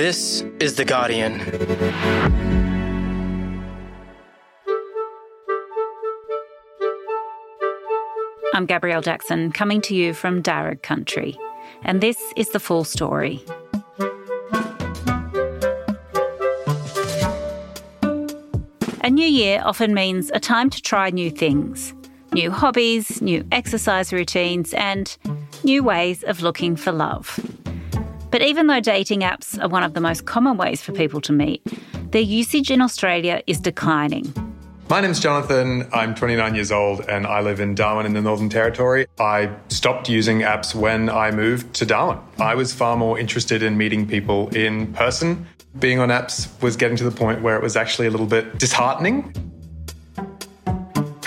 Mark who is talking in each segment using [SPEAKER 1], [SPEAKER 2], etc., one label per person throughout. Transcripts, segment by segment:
[SPEAKER 1] This is The Guardian.
[SPEAKER 2] I'm Gabrielle Jackson, coming to you from Darug country. And this is the full story. A new year often means a time to try new things new hobbies, new exercise routines, and new ways of looking for love. But even though dating apps are one of the most common ways for people to meet, their usage in Australia is declining.
[SPEAKER 3] My name's Jonathan. I'm 29 years old and I live in Darwin in the Northern Territory. I stopped using apps when I moved to Darwin. I was far more interested in meeting people in person. Being on apps was getting to the point where it was actually a little bit disheartening.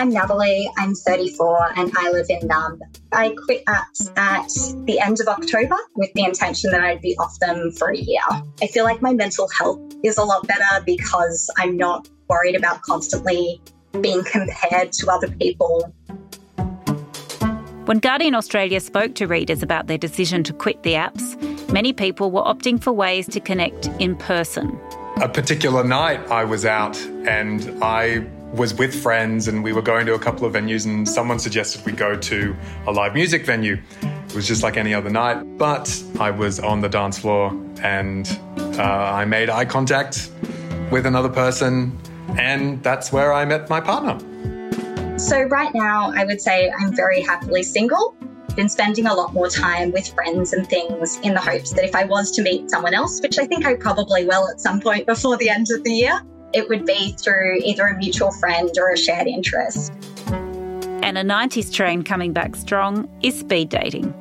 [SPEAKER 4] I'm Natalie, I'm 34 and I live in Nub. I quit apps at the end of October with the intention that I'd be off them for a year. I feel like my mental health is a lot better because I'm not worried about constantly being compared to other people.
[SPEAKER 2] When Guardian Australia spoke to readers about their decision to quit the apps, many people were opting for ways to connect in person.
[SPEAKER 3] A particular night I was out and I was with friends and we were going to a couple of venues and someone suggested we go to a live music venue. It was just like any other night, but I was on the dance floor and uh, I made eye contact with another person and that's where I met my partner.
[SPEAKER 4] So, right now, I would say I'm very happily single. Been spending a lot more time with friends and things in the hopes that if I was to meet someone else, which I think I probably will at some point before the end of the year, it would be through either a mutual friend or a shared interest.
[SPEAKER 2] And a 90s trend coming back strong is speed dating.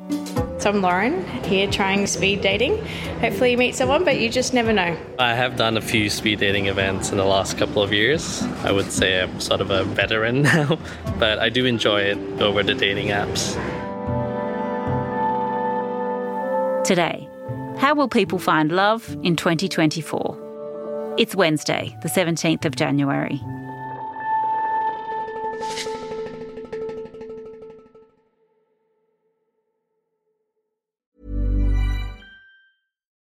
[SPEAKER 5] So I'm Lauren, here trying speed dating. Hopefully you meet someone, but you just never know.
[SPEAKER 6] I have done a few speed dating events in the last couple of years. I would say I'm sort of a veteran now, but I do enjoy it over the dating apps.
[SPEAKER 2] Today, how will people find love in 2024? It's Wednesday, the 17th of January.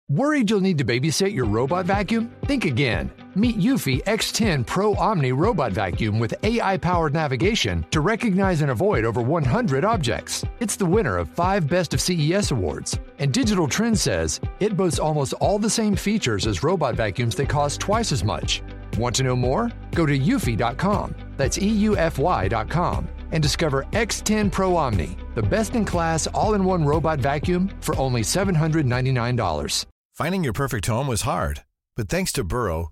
[SPEAKER 7] Worried you'll need to babysit your robot vacuum? Think again. Meet Eufy X10 Pro Omni Robot Vacuum with AI powered navigation to recognize and avoid over 100 objects. It's the winner of five Best of CES awards. And Digital Trends says it boasts almost all the same features as robot vacuums that cost twice as much. Want to know more? Go to eufy.com. That's EUFY.com and discover X10 Pro Omni, the best in class all in one robot vacuum for only $799.
[SPEAKER 8] Finding your perfect home was hard, but thanks to Burrow,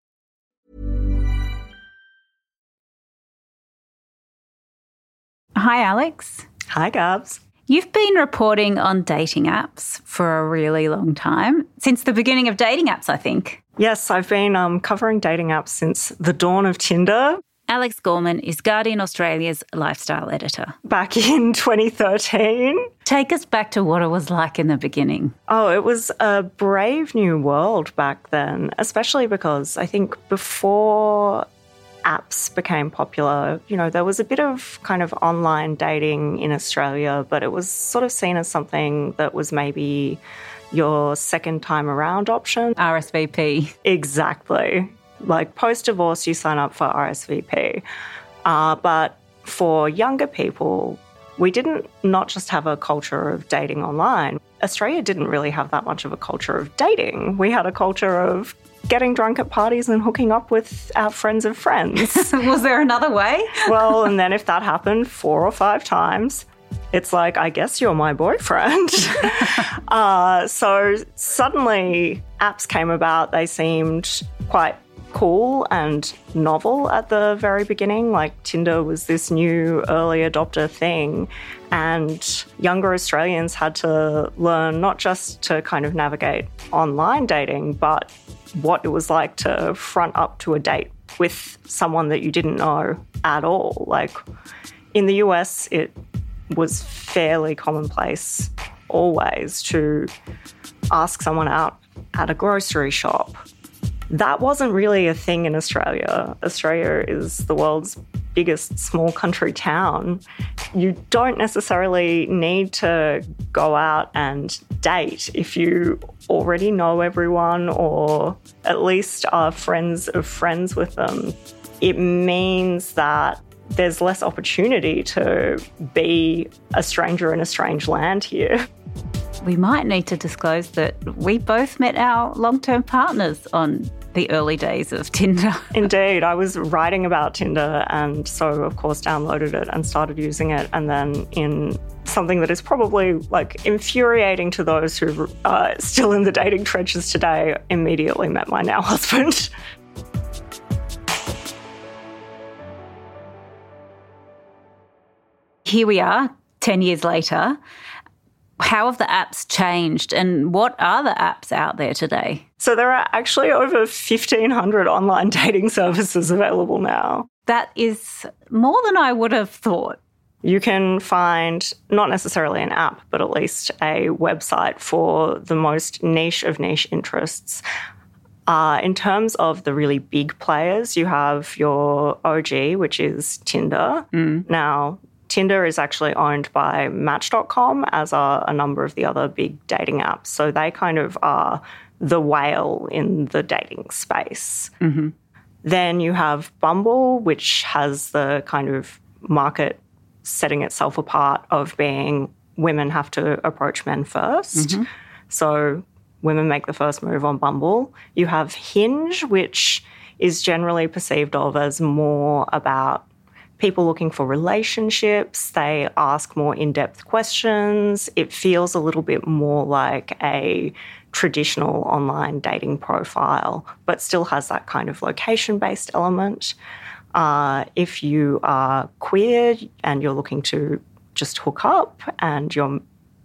[SPEAKER 2] Hi, Alyx.
[SPEAKER 9] Hi, Gabs.
[SPEAKER 2] You've been reporting on dating apps for a really long time, since the beginning of dating apps, I think.
[SPEAKER 9] Yes, I've been um, covering dating apps since the dawn of Tinder.
[SPEAKER 2] Alyx Gorman is Guardian Australia's lifestyle editor.
[SPEAKER 9] Back in 2013.
[SPEAKER 2] Take us back to what it was like in the beginning.
[SPEAKER 9] Oh, it was a brave new world back then, especially because I think before apps became popular, you know, there was a bit of kind of online dating in Australia, but it was sort of seen as something that was maybe your second time around option.
[SPEAKER 2] RSVP.
[SPEAKER 9] Exactly. Like post divorce, you sign up for RSVP. Uh, but for younger people, we didn't not just have a culture of dating online. Australia didn't really have that much of a culture of dating. We had a culture of getting drunk at parties and hooking up with our friends of friends.
[SPEAKER 2] was there another way?
[SPEAKER 9] well, and then if that happened four or five times, it's like, I guess you're my boyfriend. uh, so suddenly apps came about. They seemed quite cool and novel at the very beginning. Like Tinder was this new early adopter thing. And younger Australians had to learn not just to kind of navigate online dating, but what it was like to front up to a date with someone that you didn't know at all. Like in the US, it was fairly commonplace always to ask someone out at a grocery shop. That wasn't really a thing in Australia. Australia is the world's biggest small country town. You don't necessarily need to go out and date if you already know everyone or at least are friends of friends with them. It means that there's less opportunity to be a stranger in a strange land here.
[SPEAKER 2] We might need to disclose that we both met our long term partners on the early days of Tinder.
[SPEAKER 9] Indeed. I was writing about Tinder and so, of course, downloaded it and started using it. And then, in something that is probably like infuriating to those who are still in the dating trenches today, immediately met my now husband.
[SPEAKER 2] Here we are, 10 years later. How have the apps changed and what are the apps out there today?
[SPEAKER 9] So, there are actually over 1,500 online dating services available now.
[SPEAKER 2] That is more than I would have thought.
[SPEAKER 9] You can find not necessarily an app, but at least a website for the most niche of niche interests. Uh, in terms of the really big players, you have your OG, which is Tinder.
[SPEAKER 2] Mm.
[SPEAKER 9] Now, Tinder is actually owned by Match.com, as are a number of the other big dating apps. So they kind of are the whale in the dating space.
[SPEAKER 2] Mm-hmm.
[SPEAKER 9] Then you have Bumble, which has the kind of market setting itself apart of being women have to approach men 1st
[SPEAKER 2] Mm-hmm.
[SPEAKER 9] So women make the first move on Bumble. You have Hinge, which is generally perceived of as more about people looking for relationships. They ask more in depth questions. It feels a little bit more like a traditional online dating profile, but still has that kind of location based element. Uh, if you are queer and you're looking to just hook up and you're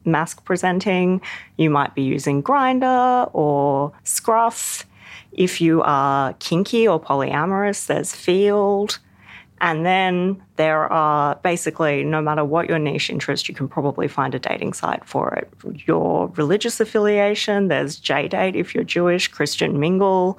[SPEAKER 9] masc presenting, you might be using Grindr or Scruff. If you are kinky or polyamorous, there's Feeld. And then there are basically, no matter what your niche interest, you can probably find a dating site for it. Your religious affiliation, there's JDate if you're Jewish, Christian Mingle.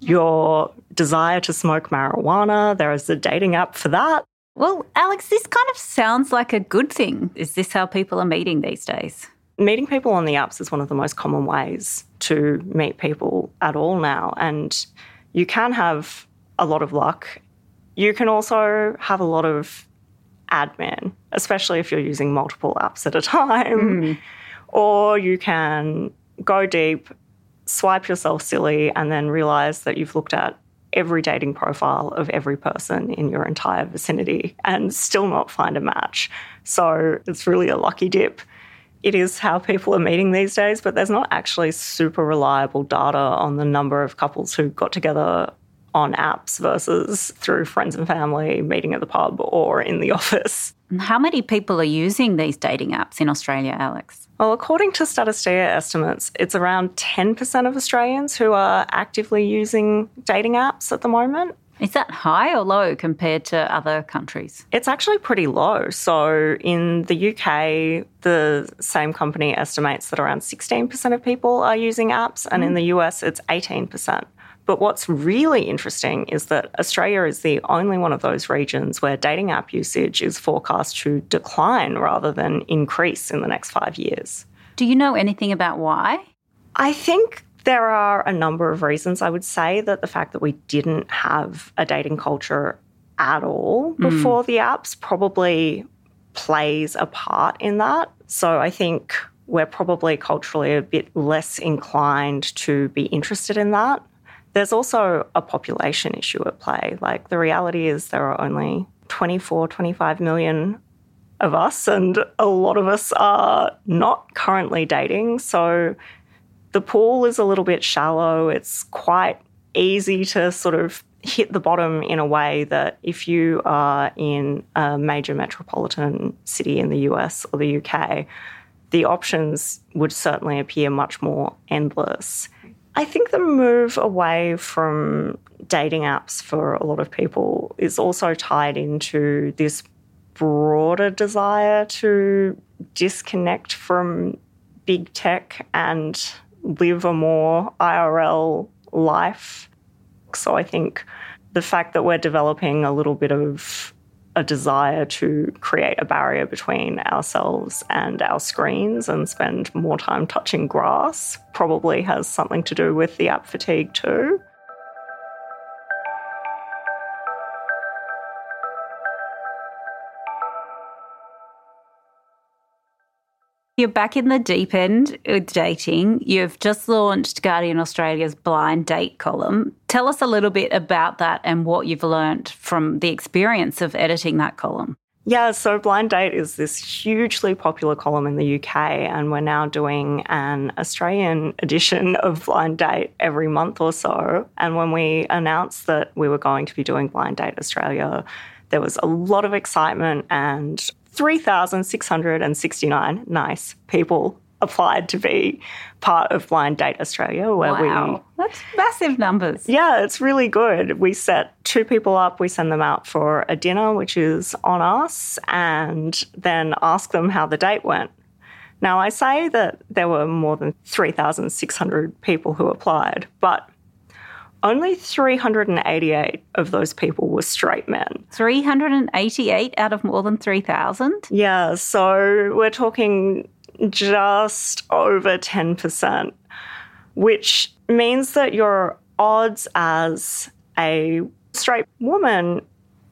[SPEAKER 9] Your desire to smoke marijuana, there is a dating app for that.
[SPEAKER 2] Well, Alyx, this kind of sounds like a good thing. Is this how people are meeting these days?
[SPEAKER 9] Meeting people on the apps is one of the most common ways to meet people at all now. And you can have a lot of luck. You can also have a lot of admin, especially if you're using multiple apps at a time. Mm-hmm. Or you can go deep, swipe yourself silly, and then realize that you've looked at every dating profile of every person in your entire vicinity and still not find a match. So it's really a lucky dip. It is how people are meeting these days, but there's not actually super reliable data on the number of couples who got together on apps versus through friends and family meeting at the pub or in the office.
[SPEAKER 2] How many people are using these dating apps in Australia, Alyx?
[SPEAKER 9] Well, according to Statista estimates, it's around 10% of Australians who are actively using dating apps at the moment.
[SPEAKER 2] Is that high or low compared to other countries?
[SPEAKER 9] It's actually pretty low. So in the UK, the same company estimates that around 16% of people are using apps, and in mm. the US, it's 18%. But what's really interesting is that Australia is the only one of those regions where dating app usage is forecast to decline rather than increase in the next five years.
[SPEAKER 2] Do you know anything about why?
[SPEAKER 9] I think there are a number of reasons. I would say that the fact that we didn't have a dating culture at all mm. before the apps probably plays a part in that. So I think we're probably culturally a bit less inclined to be interested in that. There's also a population issue at play. Like the reality is there are only 24, 25 million of us, and a lot of us are not currently dating. So the pool is a little bit shallow. It's quite easy to sort of hit the bottom in a way that if you are in a major metropolitan city in the US or the UK, the options would certainly appear much more endless. I think the move away from dating apps for a lot of people is also tied into this broader desire to disconnect from big tech and live a more IRL life. So I think the fact that we're developing a little bit of a desire to create a barrier between ourselves and our screens and spend more time touching grass probably has something to do with the app fatigue too.
[SPEAKER 2] You're back in the deep end with dating. You've just launched Guardian Australia's blind date column. Tell us a little bit about that and what you've learned from the experience of editing that column.
[SPEAKER 9] Yeah, so Blind Date is this hugely popular column in the UK, and we're now doing an Australian edition of Blind Date every month or so. And when we announced that we were going to be doing Blind Date Australia, there was a lot of excitement and 3,669 nice people applied to be part of Blind Date Australia, where
[SPEAKER 2] wow. we. That's massive numbers.
[SPEAKER 9] Yeah, it's really good. We set two people up, we send them out for a dinner, which is on us, and then ask them how the date went. Now, I say that there were more than 3,600 people who applied, but only 388 of those people were straight men.
[SPEAKER 2] 388 out of more than 3,000?
[SPEAKER 9] Yeah, so we're talking just over 10%, which means that your odds as a straight woman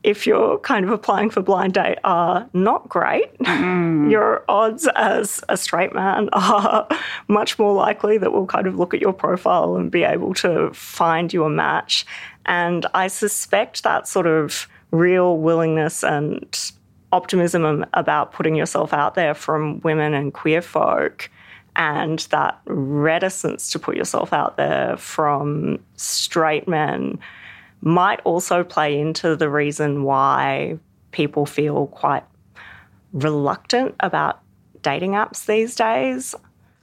[SPEAKER 9] if you're kind of applying for blind date are not great. Mm. Your odds as a straight man are much more likely that we'll kind of look at your profile and be able to find you a match. And I suspect that sort of real willingness and optimism about putting yourself out there from women and queer folk and that reticence to put yourself out there from straight men might also play into the reason why people feel quite reluctant about dating apps these days.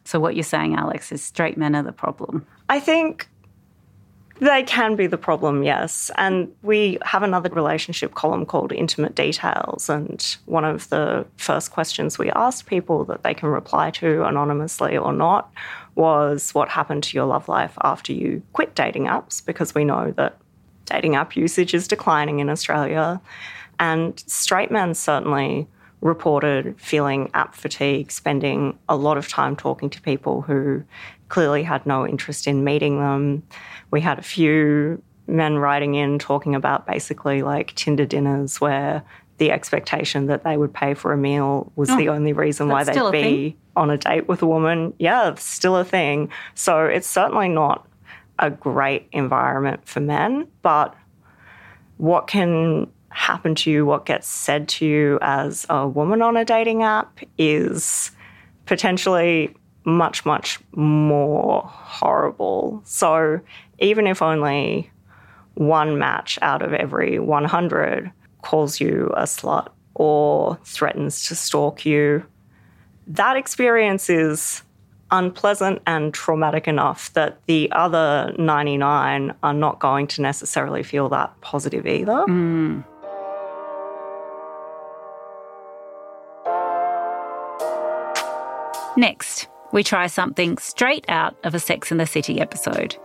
[SPEAKER 2] So, what you're saying, Alyx, is straight men are the problem?
[SPEAKER 9] I think they can be the problem, yes. And we have another relationship column called Intimate Details. And one of the first questions we asked people that they can reply to anonymously or not was what happened to your love life after you quit dating apps? Because we know that dating app usage is declining in Australia. And straight men certainly reported feeling app fatigue, spending a lot of time talking to people who clearly had no interest in meeting them. We had a few men writing in talking about basically like Tinder dinners where the expectation that they would pay for a meal was oh, the only reason why they'd be thing? on a date with a woman. Yeah, it's still a thing. So it's certainly not a great environment for men, but what can happen to you, what gets said to you as a woman on a dating app is potentially much, much more horrible. So even if only one match out of every 100 calls you a slut or threatens to stalk you, that experience is unpleasant and traumatic enough that the other 99 are not going to necessarily feel that positive either.
[SPEAKER 2] Mm. Next, we try something straight out of a Sex and the City episode.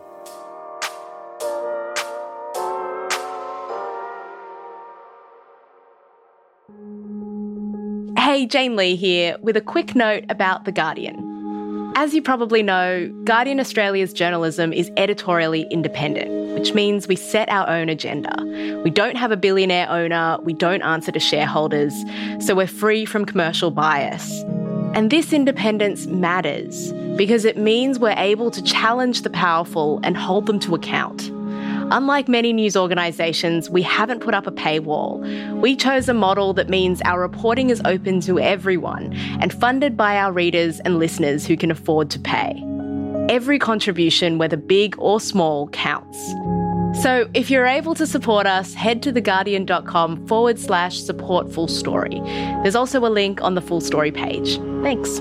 [SPEAKER 10] Hey, Jane Lee here with a quick note about The Guardian. As you probably know, Guardian Australia's journalism is editorially independent, which means we set our own agenda. We don't have a billionaire owner, we don't answer to shareholders, so we're free from commercial bias. And this independence matters because it means we're able to challenge the powerful and hold them to account. Unlike many news organisations, we haven't put up a paywall. We chose a model that means our reporting is open to everyone and funded by our readers and listeners who can afford to pay. Every contribution, whether big or small, counts. So if you're able to support us, head to theguardian.com forward slash support full story. There's also a link on the full story page. Thanks.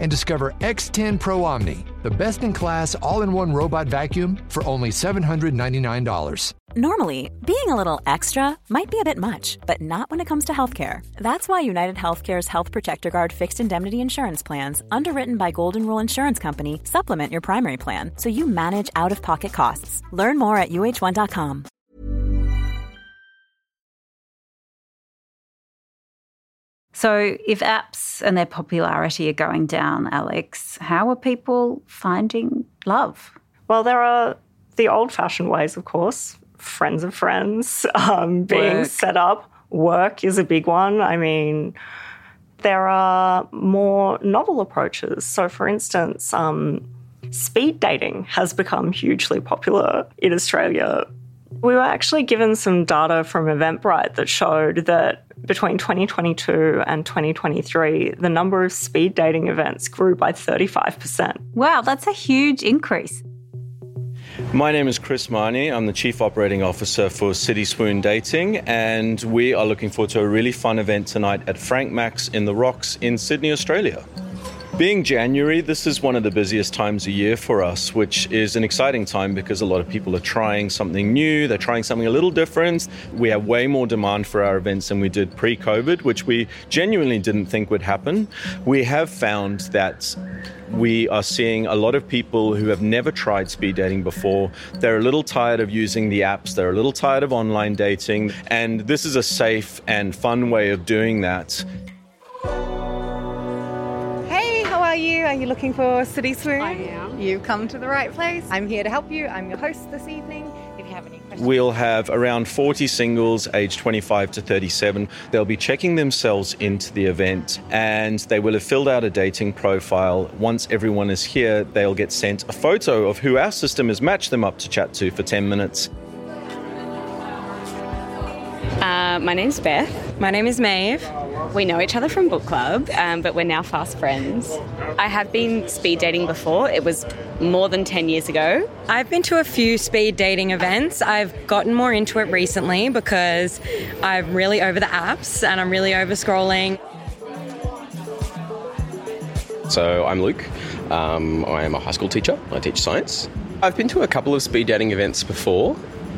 [SPEAKER 7] and discover X10 Pro Omni, the best in class all in one robot vacuum for only $799.
[SPEAKER 11] Normally, being a little extra might be a bit much, but not when it comes to healthcare. That's why United Healthcare's Health Protector Guard fixed indemnity insurance plans, underwritten by Golden Rule Insurance Company, supplement your primary plan so you manage out of pocket costs. Learn more at uh1.com.
[SPEAKER 2] So, if apps and their popularity are going down, Alyx, how are people finding love?
[SPEAKER 9] Well, there are the old fashioned ways, of course, friends of friends um, being
[SPEAKER 2] Work.
[SPEAKER 9] set up. Work is a big one. I mean, there are more novel approaches. So, for instance, um, speed dating has become hugely popular in Australia. We were actually given some data from Eventbrite that showed that between 2022 and 2023, the number of speed dating events grew by 35%.
[SPEAKER 2] Wow, that's a huge increase.
[SPEAKER 12] My name is Chris Marnie. I'm the Chief Operating Officer for City Swoon Dating, and we are looking forward to a really fun event tonight at Frank Max in the Rocks in Sydney, Australia. Being January, this is one of the busiest times of year for us, which is an exciting time because a lot of people are trying something new, they're trying something a little different. We have way more demand for our events than we did pre COVID, which we genuinely didn't think would happen. We have found that we are seeing a lot of people who have never tried speed dating before. They're a little tired of using the apps, they're a little tired of online dating, and this is a safe and fun way of doing that.
[SPEAKER 13] You? Are you looking for City Swoon? I am. You've come to the right place. I'm here to help you. I'm your host this evening. If you have any questions,
[SPEAKER 12] We'll have around 40 singles aged 25 to 37. They'll be checking themselves into the event and they will have filled out a dating profile. Once everyone is here, they'll get sent a photo of who our system has matched them up to chat to for 10 minutes.
[SPEAKER 14] Uh, my name's Beth. My name is Maeve. We know each other from book club, um, but we're now fast friends. I have been speed dating before. It was more than 10 years ago.
[SPEAKER 15] I've been to a few speed dating events. I've gotten more into it recently because I'm really over the apps and I'm really over scrolling.
[SPEAKER 16] So I'm Luke. Um, I am a high school teacher. I teach science. I've been to a couple of speed dating events before.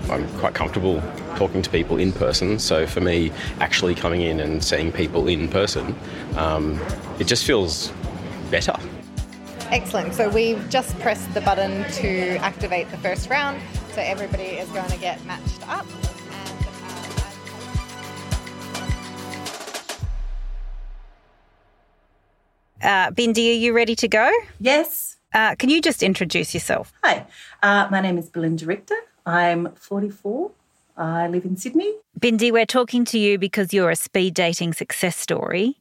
[SPEAKER 16] I'm quite comfortable talking to people in person. So for me, actually coming in and seeing people in person, um, it just feels better.
[SPEAKER 13] excellent. So we've just pressed the button to activate the first round. So everybody is going to get matched up.
[SPEAKER 2] Uh, Bindi, are you ready to go?
[SPEAKER 17] Yes.
[SPEAKER 2] Uh, can you just introduce yourself?
[SPEAKER 17] Hi, uh, my name is Belinda Richter. I'm 44. I live in Sydney.
[SPEAKER 2] Bindi, we're talking to you because you're a speed dating success story.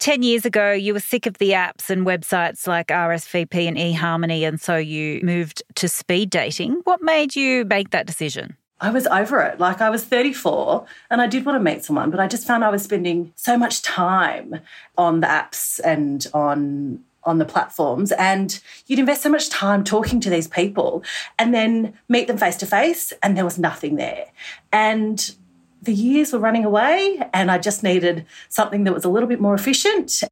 [SPEAKER 2] 10 years ago, you were sick of the apps and websites like RSVP and eHarmony, and so you moved to speed dating. What made you make that decision?
[SPEAKER 17] I was over it. Like I was 34 and I did want to meet someone, but I just found I was spending so much time on the apps and on on the platforms and you'd invest so much time talking to these people and then meet them face to face and there was nothing there. And the years were running away and I just needed something that was a little bit more efficient.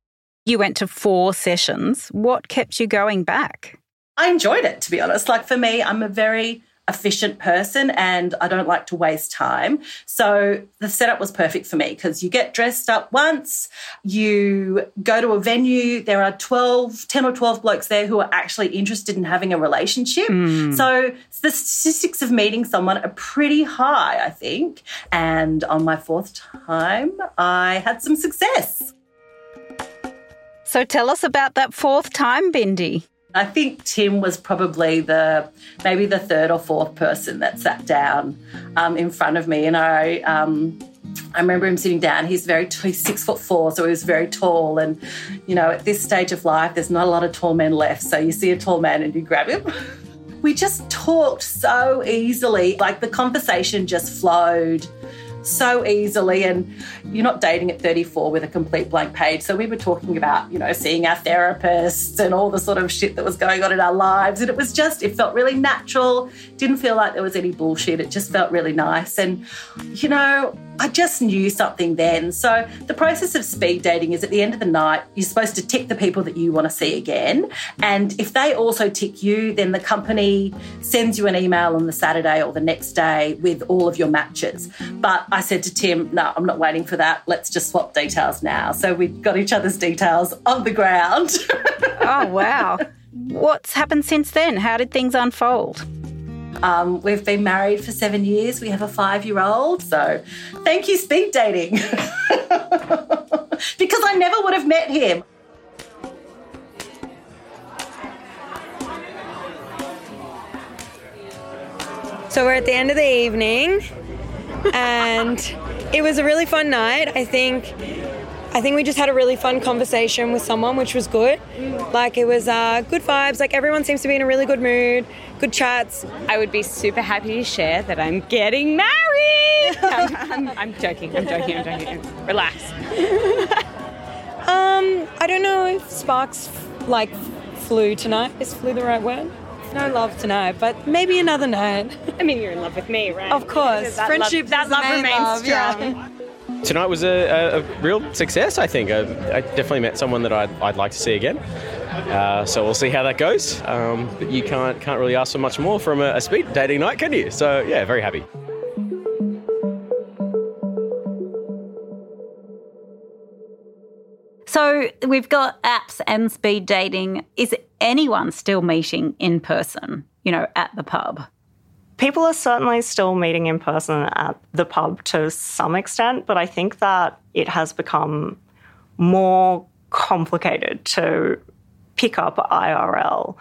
[SPEAKER 2] You went to four sessions. What kept you going back?
[SPEAKER 17] I enjoyed it, to be honest. Like for me, I'm a very efficient person and I don't like to waste time. So the setup was perfect for me because you get dressed up once, you go to a venue, there are 12, 10 or 12 blokes there who are actually interested in having a relationship.
[SPEAKER 2] Mm.
[SPEAKER 17] So the statistics of meeting someone are pretty high, I think. And on my fourth time, I had some success.
[SPEAKER 2] So tell us about that fourth time, Bindi.
[SPEAKER 17] I think Tim was probably the maybe the third or fourth person that sat down um, in front of me, and I um, I remember him sitting down. He's very he's six foot four, so he was very tall. And you know, at this stage of life, there's not a lot of tall men left. So you see a tall man and you grab him. we just talked so easily. Like the conversation just flowed so easily and you're not dating at 34 with a complete blank page. So we were talking about you know seeing our therapists and all the sort of shit that was going on in our lives and it was just it felt really natural. Didn't feel like there was any bullshit. It just felt really nice. And you know I just knew something then. So, the process of speed dating is at the end of the night, you're supposed to tick the people that you want to see again. And if they also tick you, then the company sends you an email on the Saturday or the next day with all of your matches. But I said to Tim, no, I'm not waiting for that. Let's just swap details now. So, we've got each other's details on the ground.
[SPEAKER 2] oh, wow. What's happened since then? How did things unfold?
[SPEAKER 17] Um, we've been married for seven years. We have a five year old. So thank you, speed dating. because I never would have met him.
[SPEAKER 15] So we're at the end of the evening, and it was a really fun night. I think I think we just had a really fun conversation with someone, which was good. Like it was uh, good vibes. Like everyone seems to be in a really good mood, good chats.
[SPEAKER 14] I would be super happy to share that I'm getting married. I'm, I'm, I'm joking. I'm joking. I'm joking. Relax.
[SPEAKER 15] um, I don't know if Sparks like flew tonight. Is flew the right word? No love tonight, but maybe another night.
[SPEAKER 14] I mean, you're in love with me, right?
[SPEAKER 15] Of course,
[SPEAKER 14] that
[SPEAKER 15] friendship.
[SPEAKER 14] Love, that love remains
[SPEAKER 15] love,
[SPEAKER 14] strong.
[SPEAKER 15] Yeah.
[SPEAKER 16] Tonight was a, a, real success, I think. I, I, definitely met someone that I'd, I'd like to see again. Uh, so we'll see how that goes. Um, but you can't can't really ask for much more from a, a speed dating night, can you? So yeah, very happy.
[SPEAKER 2] So we've got apps and speed dating. Is anyone still meeting in person, you know, at the pub?
[SPEAKER 9] People are certainly still meeting in person at the pub to some extent, but I think that it has become more complicated to pick up IRL.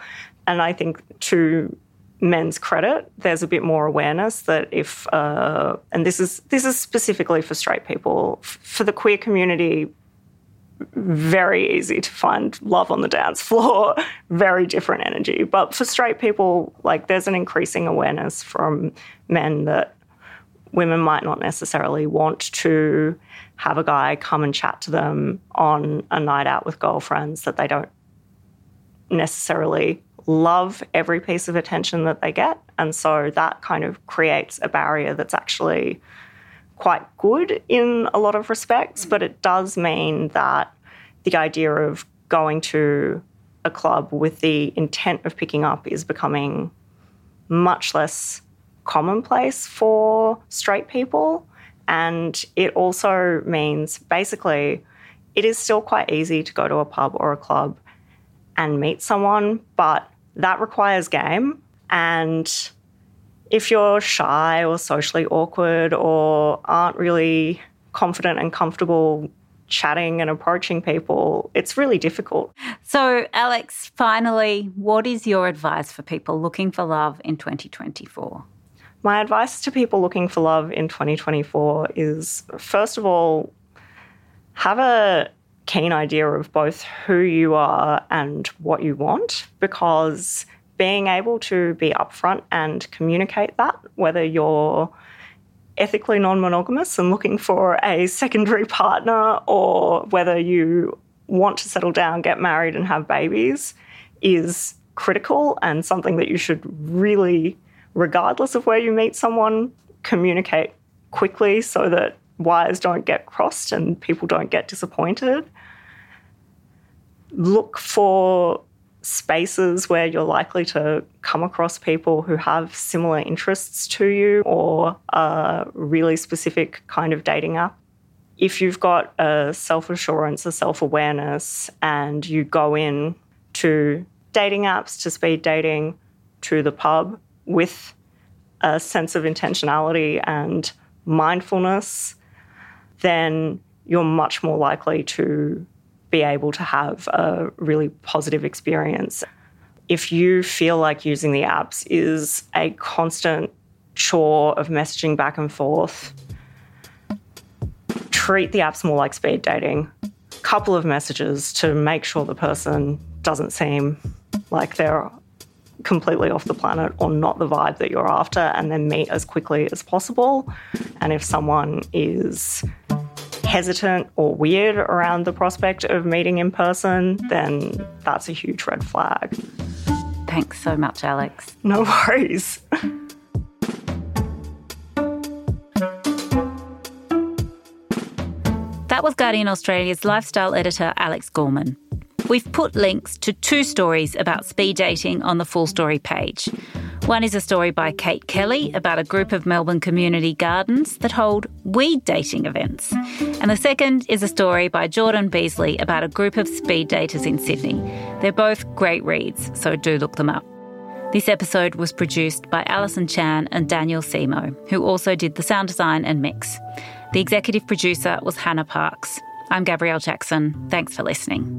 [SPEAKER 9] And I think to men's credit, there's a bit more awareness that if, uh, and this is this is specifically for straight people, for the queer community, very easy to find love on the dance floor, very different energy. But for straight people, like there's an increasing awareness from men that women might not necessarily want to have a guy come and chat to them on a night out with girlfriends that they don't necessarily love every piece of attention that they get. And so that kind of creates a barrier that's actually quite good in a lot of respects, but it does mean that the idea of going to a club with the intent of picking up is becoming much less commonplace for straight people. And it also means basically it is still quite easy to go to a pub or a club and meet someone, but that requires game. And if you're shy or socially awkward or aren't really confident and comfortable chatting and approaching people, it's really difficult.
[SPEAKER 2] So, Alyx, finally, what is your advice for people looking for love in 2024?
[SPEAKER 9] My advice to people looking for love in 2024 is first of all, have a keen idea of both who you are and what you want because being able to be upfront and communicate that, whether you're ethically non monogamous and looking for a secondary partner, or whether you want to settle down, get married, and have babies, is critical and something that you should really, regardless of where you meet someone, communicate quickly so that wires don't get crossed and people don't get disappointed. Look for spaces where you're likely to come across people who have similar interests to you or a really specific kind of dating app. If you've got a self assurance, a self awareness, and you go in to dating apps, to speed dating, to the pub with a sense of intentionality and mindfulness, then you're much more likely to be able to have a really positive experience. If you feel like using the apps is a constant chore of messaging back and forth, treat the apps more like speed dating. Couple of messages to make sure the person doesn't seem like they're completely off the planet or not the vibe that you're after, and then meet as quickly as possible. And if someone is hesitant or weird around the prospect of meeting in person, then that's a huge red flag.
[SPEAKER 2] Thanks so much, Alyx.
[SPEAKER 9] No worries.
[SPEAKER 2] That was Guardian Australia's lifestyle editor, Alyx Gorman. We've put links to two stories about speed dating on the full story page. One is a story by Kate Kelly about a group of Melbourne community gardens that hold weed dating events. And the second is a story by Jordan Beasley about a group of speed daters in Sydney. They're both great reads, so do look them up. This episode was produced by Alison Chan and Daniel Simo, who also did the sound design and mix. The executive producer was Hannah Parks. I'm Gabrielle Jackson. Thanks for listening.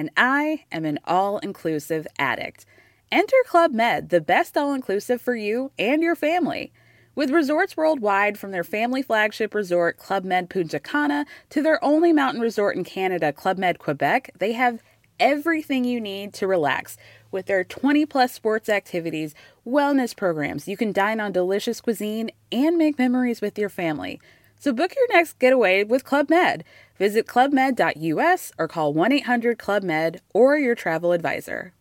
[SPEAKER 18] and I am an all inclusive addict. Enter Club Med, the best all inclusive for you and your family. With resorts worldwide, from their family flagship resort, Club Med Punta Cana, to their only mountain resort in Canada, Club Med Quebec, they have everything you need to relax. With their 20 plus sports activities, wellness programs, you can dine on delicious cuisine and make memories with your family. So book your next getaway with Club Med. Visit clubmed.us or call 1 800 Club Med or your travel advisor.